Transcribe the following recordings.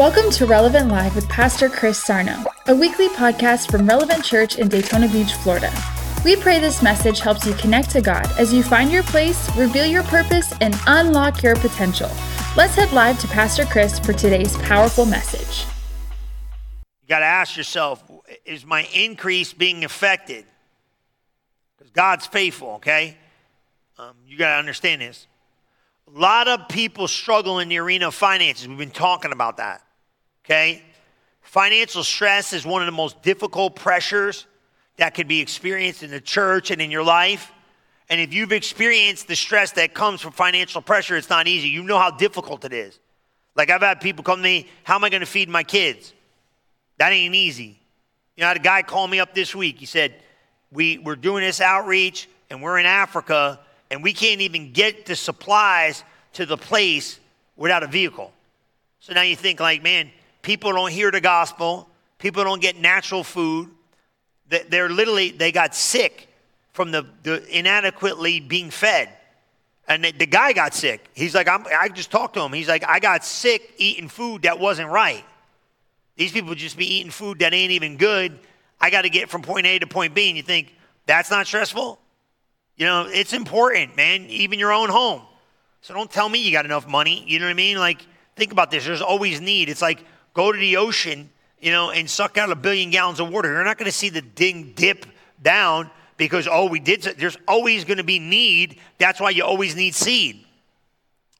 Welcome to Relevant Live with Pastor Chris Sarno, a weekly podcast from Relevant Church in Daytona Beach, Florida. We pray this message helps you connect to God as you find your place, reveal your purpose, and unlock your potential. Let's head live to Pastor Chris for today's powerful message. You got to ask yourself is my increase being affected? Because God's faithful, okay? Um, you got to understand this. A lot of people struggle in the arena of finances. We've been talking about that. Okay? Financial stress is one of the most difficult pressures that could be experienced in the church and in your life. And if you've experienced the stress that comes from financial pressure, it's not easy. You know how difficult it is. Like I've had people come to me, how am I going to feed my kids? That ain't easy. You know, I had a guy call me up this week. He said, we, We're doing this outreach and we're in Africa and we can't even get the supplies to the place without a vehicle. So now you think, like, man, people don't hear the gospel, people don't get natural food. They're literally, they got sick from the, the inadequately being fed. And the, the guy got sick. He's like, I just talked to him. He's like, I got sick eating food that wasn't right. These people just be eating food that ain't even good. I got to get from point A to point B. And you think, that's not stressful? You know, it's important, man, even your own home. So don't tell me you got enough money. You know what I mean? Like, think about this. There's always need. It's like go to the ocean, you know, and suck out a billion gallons of water. You're not going to see the ding dip down because, oh, we did. There's always going to be need. That's why you always need seed,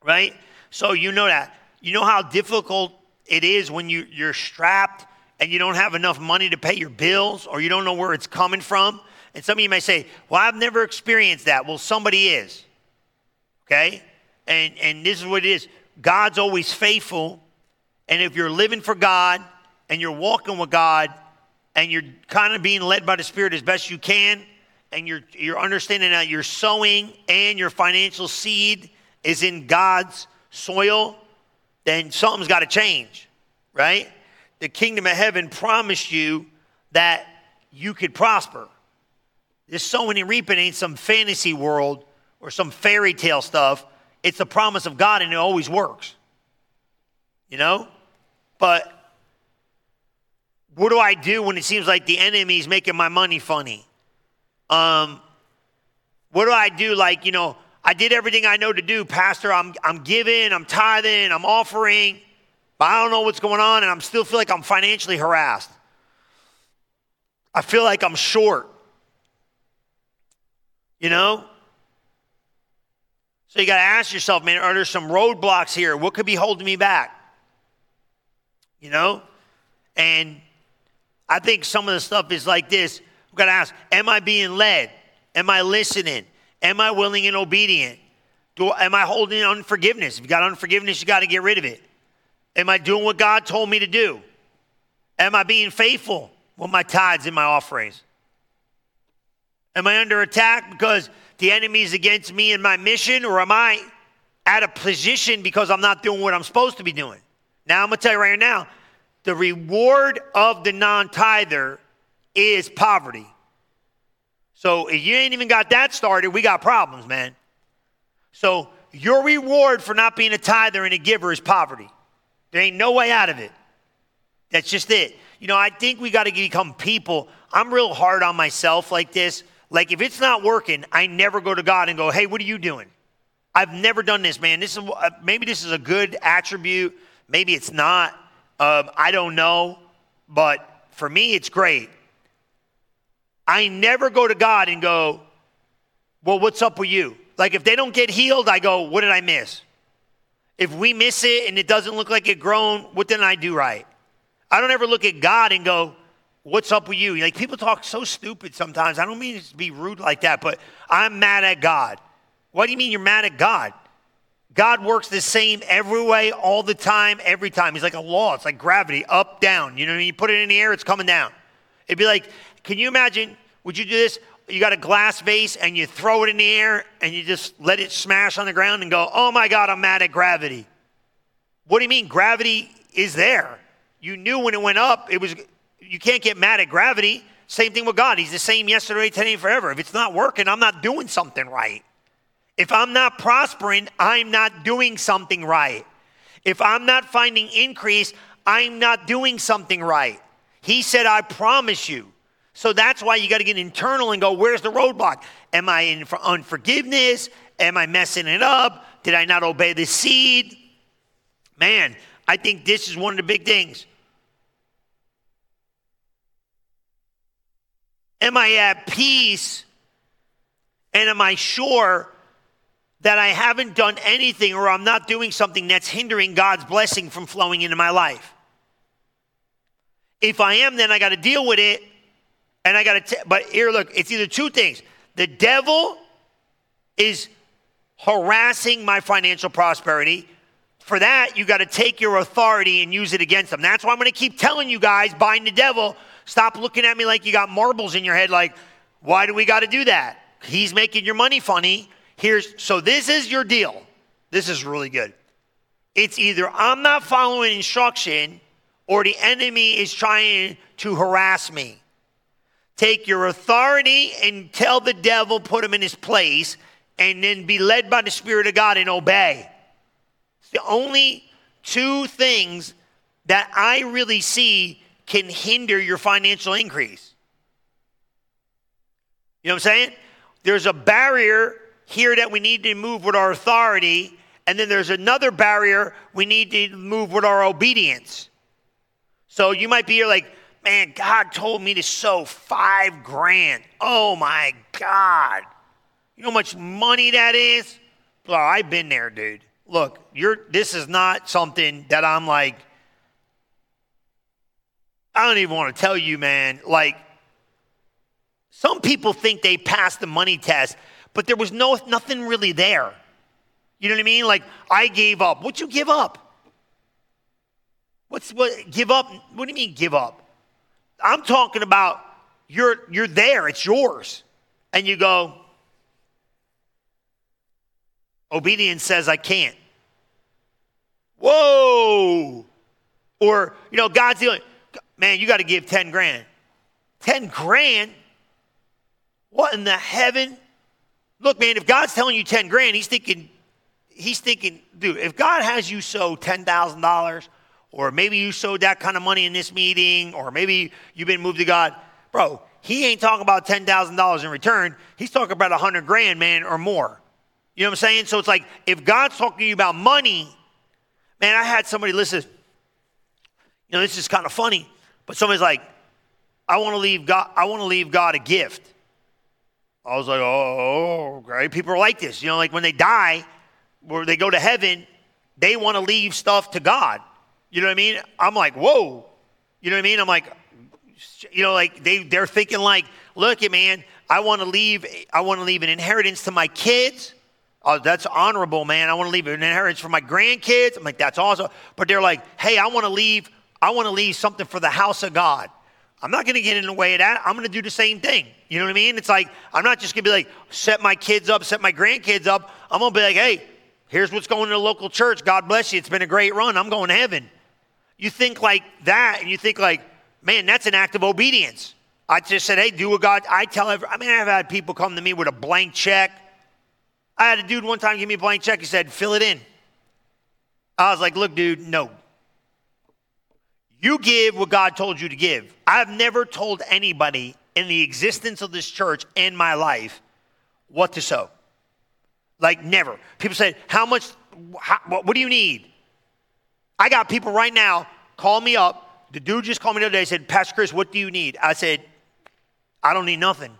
right? So you know that. You know how difficult it is when you, you're strapped and you don't have enough money to pay your bills or you don't know where it's coming from. And some of you may say, Well, I've never experienced that. Well, somebody is. Okay? And, and this is what it is God's always faithful. And if you're living for God and you're walking with God and you're kind of being led by the Spirit as best you can, and you're, you're understanding that your sowing and your financial seed is in God's soil, then something's got to change, right? The kingdom of heaven promised you that you could prosper. This sowing and reaping ain't some fantasy world or some fairy tale stuff. It's the promise of God and it always works. You know? But what do I do when it seems like the enemy's making my money funny? Um, what do I do? Like, you know, I did everything I know to do, Pastor. I'm, I'm giving, I'm tithing, I'm offering, but I don't know what's going on, and I'm still feel like I'm financially harassed. I feel like I'm short. You know? So you got to ask yourself, man, are there some roadblocks here? What could be holding me back? You know? And I think some of the stuff is like this. We've got to ask, am I being led? Am I listening? Am I willing and obedient? Do, am I holding unforgiveness? If you got unforgiveness, you got to get rid of it. Am I doing what God told me to do? Am I being faithful with my tithes and my offerings? Am I under attack because the enemy is against me and my mission, or am I at a position because I'm not doing what I'm supposed to be doing? Now, I'm going to tell you right now the reward of the non tither is poverty. So if you ain't even got that started, we got problems, man. So your reward for not being a tither and a giver is poverty. There ain't no way out of it. That's just it. You know, I think we got to become people. I'm real hard on myself like this. Like if it's not working, I never go to God and go, "Hey, what are you doing?" I've never done this, man. This is maybe this is a good attribute. Maybe it's not. Um, I don't know, but for me, it's great. I never go to God and go, "Well, what's up with you?" Like if they don't get healed, I go, "What did I miss?" If we miss it and it doesn't look like it grown, what did I do right? I don't ever look at God and go, What's up with you? Like people talk so stupid sometimes. I don't mean to be rude like that, but I'm mad at God. What do you mean you're mad at God? God works the same every way, all the time, every time. He's like a law. It's like gravity, up, down. You know, what I mean? you put it in the air, it's coming down. It'd be like, can you imagine? Would you do this? You got a glass vase and you throw it in the air and you just let it smash on the ground and go, oh my God, I'm mad at gravity. What do you mean? Gravity is there. You knew when it went up, it was you can't get mad at gravity. Same thing with God. He's the same yesterday, today, and forever. If it's not working, I'm not doing something right. If I'm not prospering, I'm not doing something right. If I'm not finding increase, I'm not doing something right. He said, I promise you. So that's why you got to get internal and go, where's the roadblock? Am I in for unforgiveness? Am I messing it up? Did I not obey the seed? Man, I think this is one of the big things. Am I at peace? And am I sure that I haven't done anything or I'm not doing something that's hindering God's blessing from flowing into my life? If I am, then I got to deal with it. And I got to, but here, look, it's either two things. The devil is harassing my financial prosperity. For that, you got to take your authority and use it against them. That's why I'm going to keep telling you guys, bind the devil. Stop looking at me like you got marbles in your head, like, why do we got to do that? He's making your money funny. Here's so this is your deal. This is really good. It's either I'm not following instruction or the enemy is trying to harass me. Take your authority and tell the devil, put him in his place, and then be led by the Spirit of God and obey. It's the only two things that I really see can hinder your financial increase. You know what I'm saying? There's a barrier here that we need to move with our authority, and then there's another barrier we need to move with our obedience. So you might be here like, man, God told me to sow five grand. Oh my God. You know how much money that is? Well, I've been there, dude. Look, you're this is not something that I'm like, I don't even want to tell you, man. Like, some people think they passed the money test, but there was no nothing really there. You know what I mean? Like, I gave up. What'd you give up? What's what give up? What do you mean give up? I'm talking about you're you're there, it's yours. And you go, obedience says I can't. Whoa. Or, you know, God's the man, you got to give 10 grand. 10 grand? What in the heaven? Look, man, if God's telling you 10 grand, he's thinking, he's thinking, dude, if God has you sow $10,000 or maybe you sowed that kind of money in this meeting, or maybe you've been moved to God, bro, he ain't talking about $10,000 in return. He's talking about 100 grand, man, or more. You know what I'm saying? So it's like if God's talking to you about money, man, I had somebody listen. You know, this is kind of funny, but somebody's like, I want to leave God, I want to leave God a gift. I was like, oh, great. People are like this. You know, like when they die, where they go to heaven, they want to leave stuff to God. You know what I mean? I'm like, whoa. You know what I mean? I'm like, you know, like they they're thinking like, look, man, I want to leave. I want to leave an inheritance to my kids. Oh, that's honorable, man. I want to leave an inheritance for my grandkids. I'm like, that's awesome. But they're like, hey, I want to leave. I want to leave something for the house of God. I'm not going to get in the way of that. I'm going to do the same thing. You know what I mean? It's like, I'm not just going to be like, set my kids up, set my grandkids up. I'm going to be like, hey, here's what's going to the local church. God bless you. It's been a great run. I'm going to heaven you think like that and you think like, man, that's an act of obedience. I just said, hey, do what God, I tell every, I mean, I've had people come to me with a blank check. I had a dude one time give me a blank check. He said, fill it in. I was like, look, dude, no. You give what God told you to give. I've never told anybody in the existence of this church in my life what to sow. Like, never. People say, how much, how, what, what do you need? I got people right now call me up. The dude just called me the other day. Said, Pastor Chris, what do you need? I said, I don't need nothing.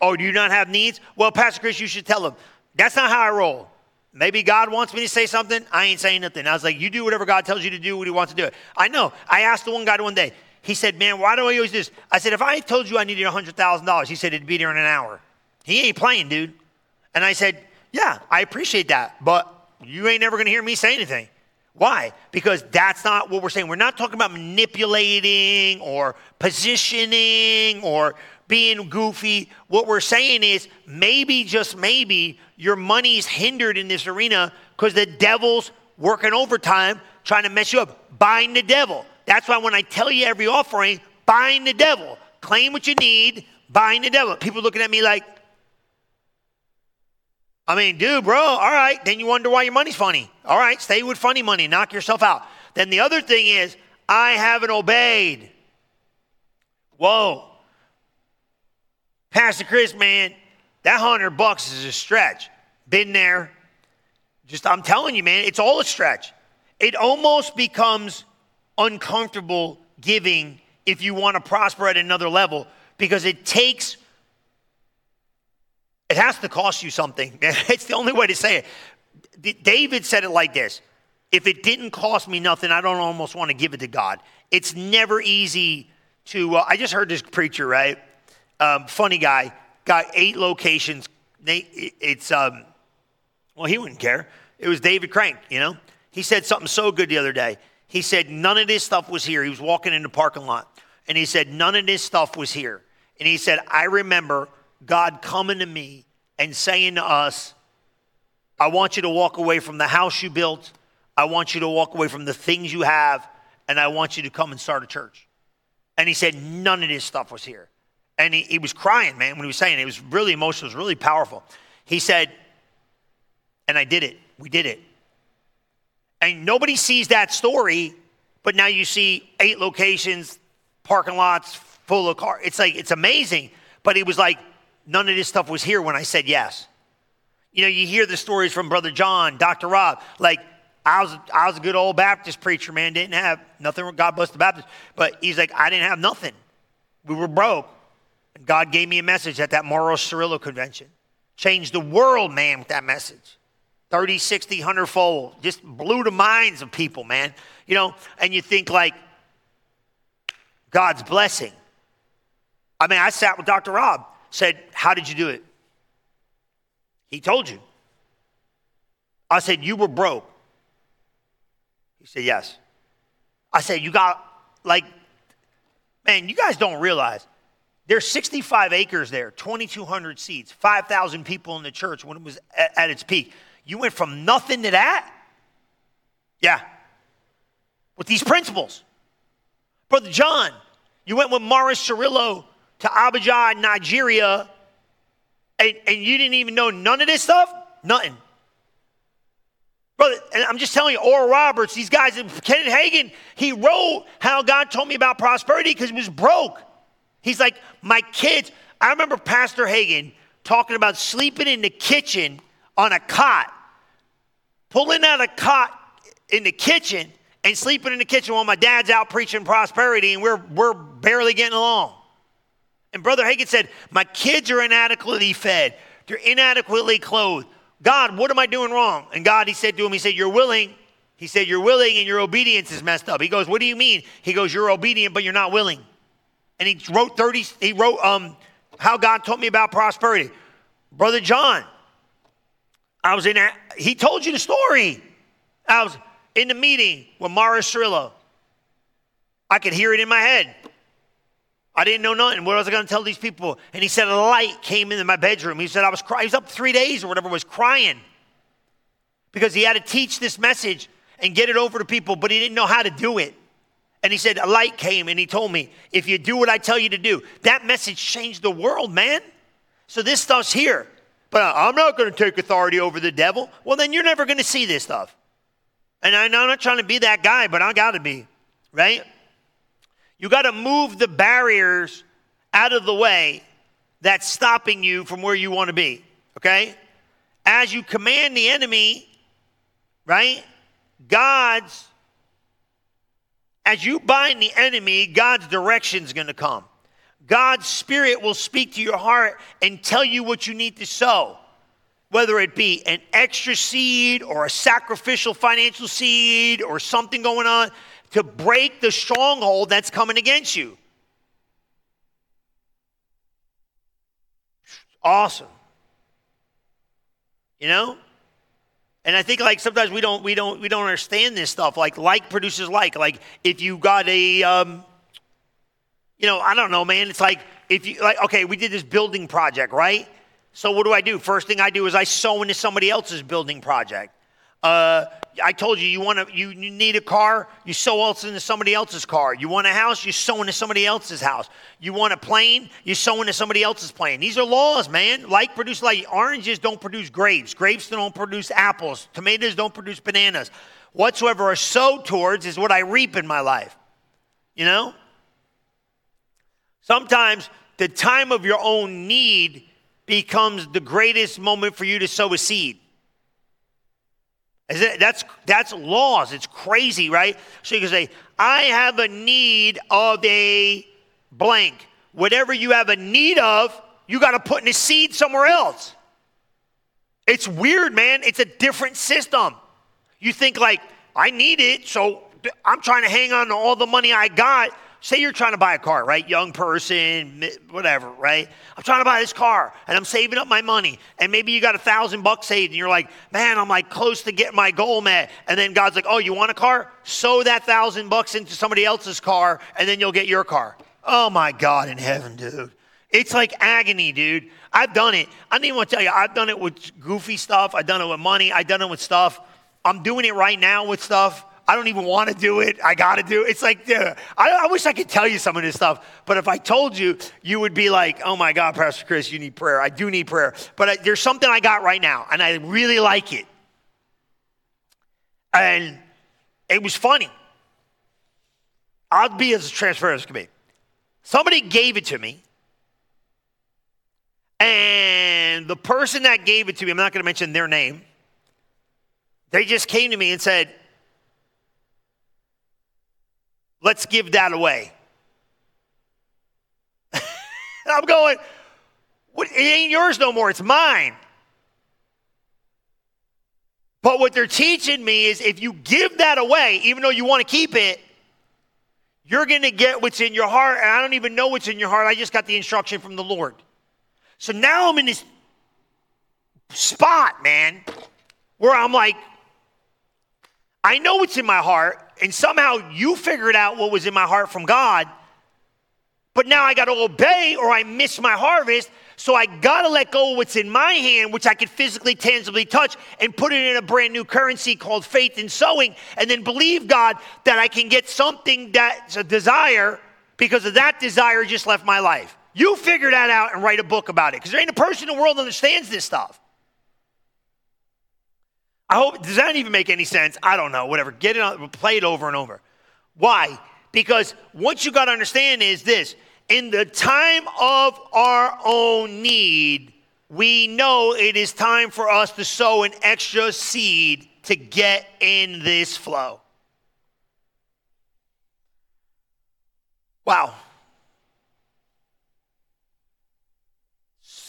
Oh, do you not have needs? Well, Pastor Chris, you should tell him. That's not how I roll. Maybe God wants me to say something. I ain't saying nothing. I was like, you do whatever God tells you to do, what he wants to do. I know. I asked the one guy one day. He said, man, why do I always do this? I said, if I told you I needed $100,000, he said it'd be there in an hour. He ain't playing, dude. And I said, yeah, I appreciate that, but you ain't never going to hear me say anything. Why? Because that's not what we're saying. We're not talking about manipulating or positioning or being goofy. What we're saying is maybe, just maybe, your money's hindered in this arena because the devil's working overtime trying to mess you up. Bind the devil. That's why when I tell you every offering, bind the devil. Claim what you need, bind the devil. People looking at me like, I mean, dude, bro, all right. Then you wonder why your money's funny. All right, stay with funny money. Knock yourself out. Then the other thing is, I haven't obeyed. Whoa. Pastor Chris, man, that hundred bucks is a stretch. Been there. Just, I'm telling you, man, it's all a stretch. It almost becomes uncomfortable giving if you want to prosper at another level because it takes, it has to cost you something. It's the only way to say it. David said it like this If it didn't cost me nothing, I don't almost want to give it to God. It's never easy to, uh, I just heard this preacher, right? Um, funny guy, got eight locations. It's, um, well, he wouldn't care. It was David Crank, you know? He said something so good the other day. He said, None of this stuff was here. He was walking in the parking lot, and he said, None of this stuff was here. And he said, I remember God coming to me and saying to us, I want you to walk away from the house you built. I want you to walk away from the things you have, and I want you to come and start a church. And he said, None of this stuff was here. And he, he was crying, man, when he was saying it. It was really emotional, it was really powerful. He said, And I did it. We did it. And nobody sees that story, but now you see eight locations, parking lots full of cars. It's like, it's amazing. But he was like, None of this stuff was here when I said yes. You know, you hear the stories from Brother John, Dr. Rob, like, I was, I was a good old Baptist preacher, man. Didn't have nothing. God bless the Baptist. But he's like, I didn't have nothing. We were broke. And God gave me a message at that Morris Cerullo convention. Changed the world, man, with that message. 30, 60, 100 fold. Just blew the minds of people, man. You know, and you think like God's blessing. I mean, I sat with Dr. Rob, said, How did you do it? He told you. I said, You were broke. He said, Yes. I said, You got, like, man, you guys don't realize there's 65 acres there, 2,200 seats, 5,000 people in the church when it was at, its peak. You went from nothing to that? Yeah. With these principles. Brother John, you went with Morris Cerullo to Abuja, Nigeria, and, and you didn't even know none of this stuff? Nothing. Brother, and I'm just telling you, Oral Roberts, these guys, Kenneth Hagin, he wrote how God told me about prosperity because he was broke. He's like, my kids. I remember Pastor Hagin talking about sleeping in the kitchen on a cot, pulling out a cot in the kitchen and sleeping in the kitchen while my dad's out preaching prosperity and we're, we're barely getting along. And Brother Hagin said, My kids are inadequately fed, they're inadequately clothed. God, what am I doing wrong? And God, he said to him, He said, You're willing. He said, You're willing and your obedience is messed up. He goes, What do you mean? He goes, You're obedient, but you're not willing. And he wrote 30, he wrote um, how God taught me about prosperity. Brother John, I was in, a, he told you the story. I was in the meeting with Morris Cerullo. I could hear it in my head. I didn't know nothing. What was I going to tell these people? And he said a light came into my bedroom. He said I was crying. He was up three days or whatever, was crying because he had to teach this message and get it over to people, but he didn't know how to do it. And he said a light came and he told me, if you do what I tell you to do, that message changed the world, man. So this stuff's here. But I'm not going to take authority over the devil. Well, then you're never going to see this stuff. And I'm not trying to be that guy, but I got to be, right? You got to move the barriers out of the way that's stopping you from where you want to be, okay? As you command the enemy, right? God's, as you bind the enemy, God's direction is going to come. God's spirit will speak to your heart and tell you what you need to sow, whether it be an extra seed or a sacrificial financial seed or something going on to break the stronghold that's coming against you. Awesome. You know? And I think like sometimes we don't we don't we don't understand this stuff. Like like produces like. Like if you got a um, you know, I don't know, man. It's like if you like okay, we did this building project, right? So what do I do? First thing I do is I sow into somebody else's building project. Uh, I told you you want to you, you need a car, you sow else into somebody else's car. You want a house, you sow into somebody else's house. You want a plane, you sow into somebody else's plane. These are laws, man. Like produce like. Oranges don't produce grapes. Grapes don't produce apples. Tomatoes don't produce bananas. Whatsoever are sowed towards is what I reap in my life. You know? Sometimes the time of your own need becomes the greatest moment for you to sow a seed. That's, that's laws. It's crazy, right? So you can say, I have a need of a blank. Whatever you have a need of, you got to put in a seed somewhere else. It's weird, man. It's a different system. You think, like, I need it, so I'm trying to hang on to all the money I got say you're trying to buy a car, right? Young person, whatever, right? I'm trying to buy this car and I'm saving up my money. And maybe you got a thousand bucks saved and you're like, man, I'm like close to getting my goal met. And then God's like, oh, you want a car? Sow that thousand bucks into somebody else's car and then you'll get your car. Oh my God in heaven, dude. It's like agony, dude. I've done it. I don't even want to tell you, I've done it with goofy stuff. I've done it with money. I've done it with stuff. I'm doing it right now with stuff I don't even want to do it. I got to do it. It's like, I, I, wish I could tell you some of this stuff, but if I told you, you would be like, oh my God, Pastor Chris, you need prayer. I do need prayer. But I, there's something I got right now, and I really like it. And it was funny. I'll be as transparent as can be. Somebody gave it to me, and the person that gave it to me, I'm not going to mention their name, they just came to me and said, Let's give that away. I'm going, it ain't yours no more, it's mine. But what they're teaching me is if you give that away, even though you want to keep it, you're going to get what's in your heart. And I don't even know what's in your heart. I just got the instruction from the Lord. So now I'm in this spot, man, where I'm like, I know what's in my heart, and somehow you figured out what was in my heart from God, but now I got to obey or I miss my harvest. So I got to let go of what's in my hand, which I could physically, tangibly touch, and put it in a brand new currency called faith and sowing, and then believe God that I can get something that's a desire because of that desire just left my life. You figure that out and write a book about it because there ain't a person in the world that understands this stuff. I hope, does that even make any sense? I don't know, whatever. Get it on, play it over and over. Why? Because what you got to understand is this in the time of our own need, we know it is time for us to sow an extra seed to get in this flow. Wow.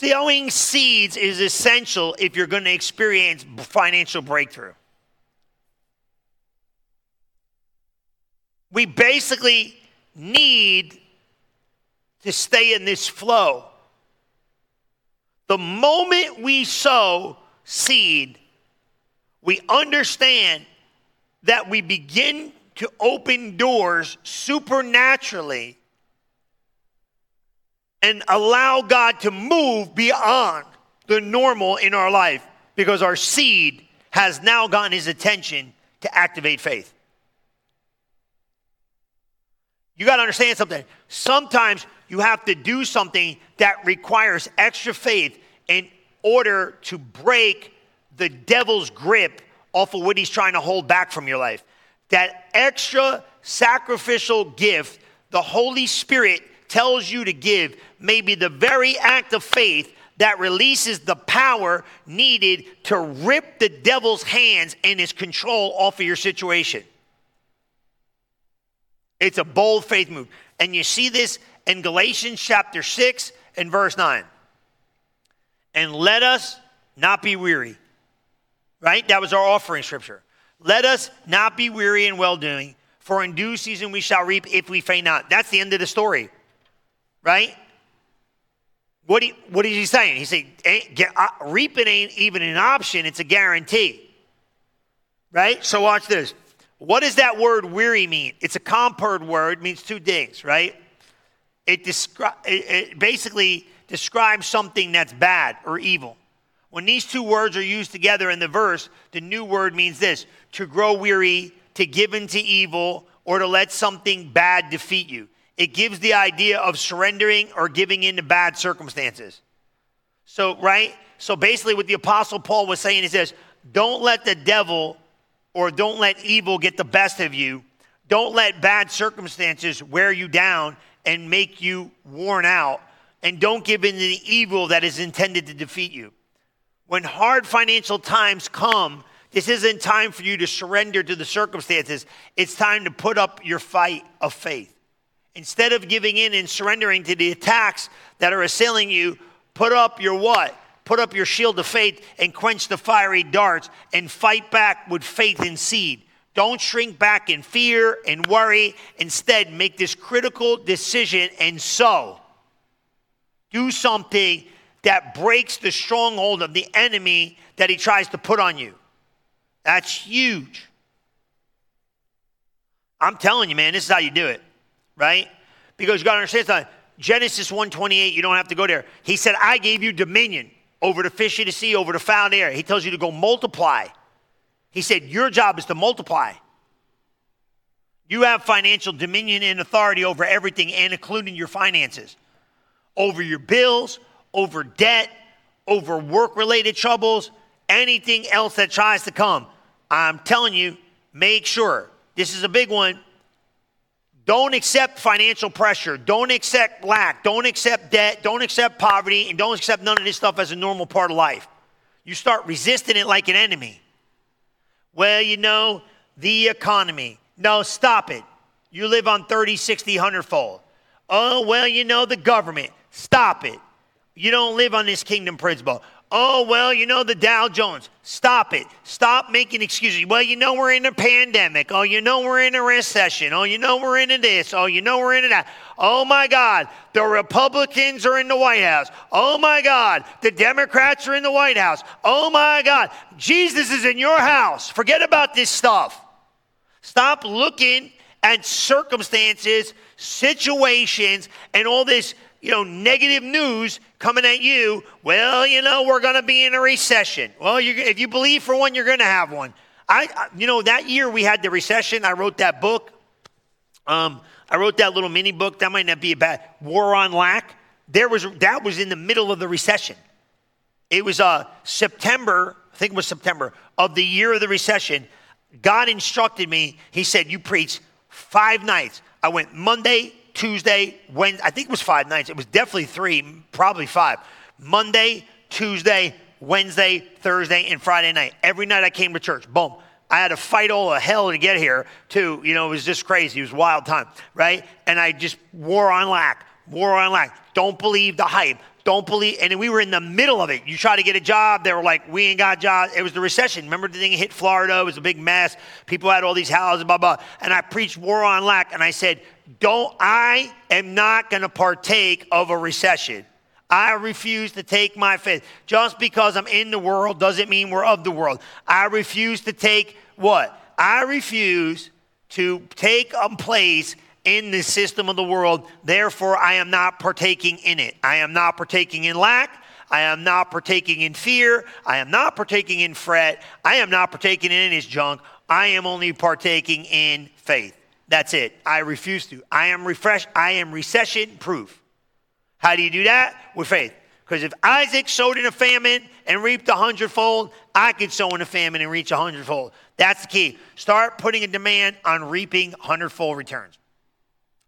Sowing seeds is essential if you're going to experience financial breakthrough. We basically need to stay in this flow. The moment we sow seed, we understand that we begin to open doors supernaturally and allow God to move beyond the normal in our life because our seed has now gotten his attention to activate faith. You got to understand something. Sometimes you have to do something that requires extra faith in order to break the devil's grip off of what he's trying to hold back from your life. That extra sacrificial gift, the Holy Spirit tells you to give may be the very act of faith that releases the power needed to rip the devil's hands and his control off of your situation. It's a bold faith move. And you see this in Galatians chapter 6 and verse 9. And let us not be weary. Right? That was our offering scripture. Let us not be weary in well doing, for in due season we shall reap if we faint not. That's the end of the story right? What, he, what is he saying? He's saying uh, reaping ain't even an option, it's a guarantee. Right? So watch this. What does that word weary mean? It's a compound word, means two things, right? It, descri- it, it basically describes something that's bad or evil. When these two words are used together in the verse, the new word means this to grow weary, to give into evil, or to let something bad defeat you. It gives the idea of surrendering or giving in to bad circumstances. So, right? So basically, what the Apostle Paul was saying is this don't let the devil or don't let evil get the best of you. Don't let bad circumstances wear you down and make you worn out. And don't give in to the evil that is intended to defeat you. When hard financial times come, this isn't time for you to surrender to the circumstances. It's time to put up your fight of faith. Instead of giving in and surrendering to the attacks that are assailing you, put up your what? Put up your shield of faith and quench the fiery darts and fight back with faith and seed. Don't shrink back in fear and worry. Instead, make this critical decision and sow. Do something that breaks the stronghold of the enemy that he tries to put on you. That's huge. I'm telling you, man, this is how you do it, right? Because you got to understand something. Genesis 128, you don't have to go there. He said, I gave you dominion over the fish of the sea, over the fowl air. He tells you to go multiply. He said, Your job is to multiply. You have financial dominion and authority over everything, and including your finances, over your bills, over debt, over work related troubles, anything else that tries to come. I'm telling you, make sure. This is a big one. Don't accept financial pressure. Don't accept lack. Don't accept debt. Don't accept poverty. And don't accept none of this stuff as a normal part of life. You start resisting it like an enemy. Well, you know, the economy. No, stop it. You live on 30, 60, 100 fold. Oh, well, you know, the government. Stop it. You don't live on this kingdom principle. Oh, well, you know the Dow Jones. Stop it. Stop making excuses. Well, you know we're in a pandemic. Oh, you know we're in a recession. Oh, you know we're into this. Oh, you know we're into that. Oh, my God. The Republicans are in the White House. Oh, my God. The Democrats are in the White House. Oh, my God. Jesus is in your house. Forget about this stuff. Stop looking at circumstances, situations, and all this you know, negative news coming at you, well, you know, we're going to be in a recession. Well, if you believe for one, you're going to have one. I, you know, that year we had the recession. I wrote that book. Um, I wrote that little mini book. That might not be a bad War on Lack. There was that was in the middle of the recession. It was uh, September, I think it was September of the year of the recession. God instructed me. He said, "You preach five nights." I went Monday, Tuesday, Wednesday. I think it was five nights. It was definitely three, probably five. Monday, Tuesday, Wednesday, Thursday, and Friday night. Every night I came to church. Boom. I had to fight all the hell to get here, too. You know, it was just crazy. It was wild time, right? And I just war on lack, war on lack. Don't believe the hype. Don't believe, and we were in the middle of it. You try to get a job, they were like, we ain't got jobs. It was the recession. Remember the thing hit Florida? It was a big mess. People had all these houses, blah, blah. And I preached war on lack, and I said, don't, I am not going to partake of a recession. I refuse to take my faith. Just because I'm in the world doesn't mean we're of the world. I refuse to take what? I refuse to take a place in the system of the world. Therefore, I am not partaking in it. I am not partaking in lack. I am not partaking in fear. I am not partaking in fret. I am not partaking in his junk. I am only partaking in faith. That's it. I refuse to. I am refresh. I am recession proof. How do you do that? With faith. Because if Isaac sowed in a famine and reaped a hundredfold, I could sow in a famine and reach a hundredfold. That's the key. Start putting a demand on reaping hundredfold returns.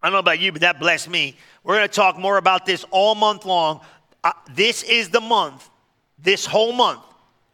I don't know about you, but that blessed me. We're going to talk more about this all month long. Uh, this is the month, this whole month,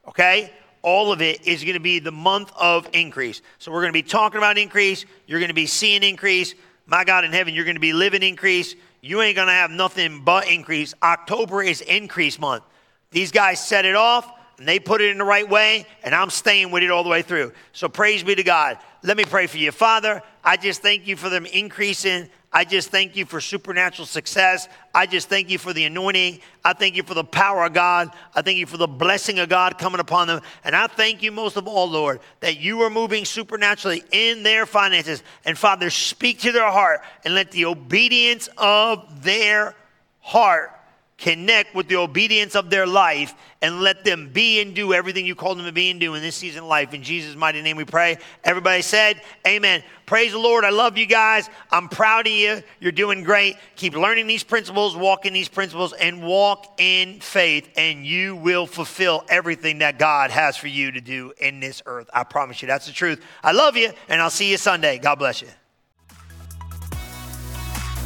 okay? All of it is going to be the month of increase. So we're going to be talking about increase. You're going to be seeing increase. My God in heaven, you're going to be living increase. You ain't going to have nothing but increase. October is increase month. These guys set it off and they put it in the right way, and I'm staying with it all the way through. So praise be to God. Let me pray for you. Father, I just thank you for them increasing I just thank you for supernatural success. I just thank you for the anointing. I thank you for the power of God. I thank you for the blessing of God coming upon them. And I thank you most of all, Lord, that you are moving supernaturally in their finances. And Father, speak to their heart and let the obedience of their heart connect with the obedience of their life and let them be and do everything you called them to be and do in this season of life. In Jesus' mighty name we pray. Everybody said, Amen. Praise the Lord. I love you guys. I'm proud of you. You're doing great. Keep learning these principles, walk in these principles, and walk in faith, and you will fulfill everything that God has for you to do in this earth. I promise you. That's the truth. I love you, and I'll see you Sunday. God bless you.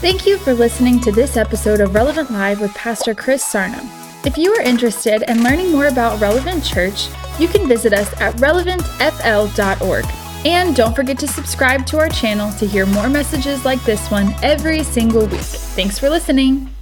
Thank you for listening to this episode of Relevant Live with Pastor Chris Sarno. If you are interested in learning more about Relevant Church, you can visit us at relevantfl.org. And don't forget to subscribe to our channel to hear more messages like this one every single week. Thanks for listening.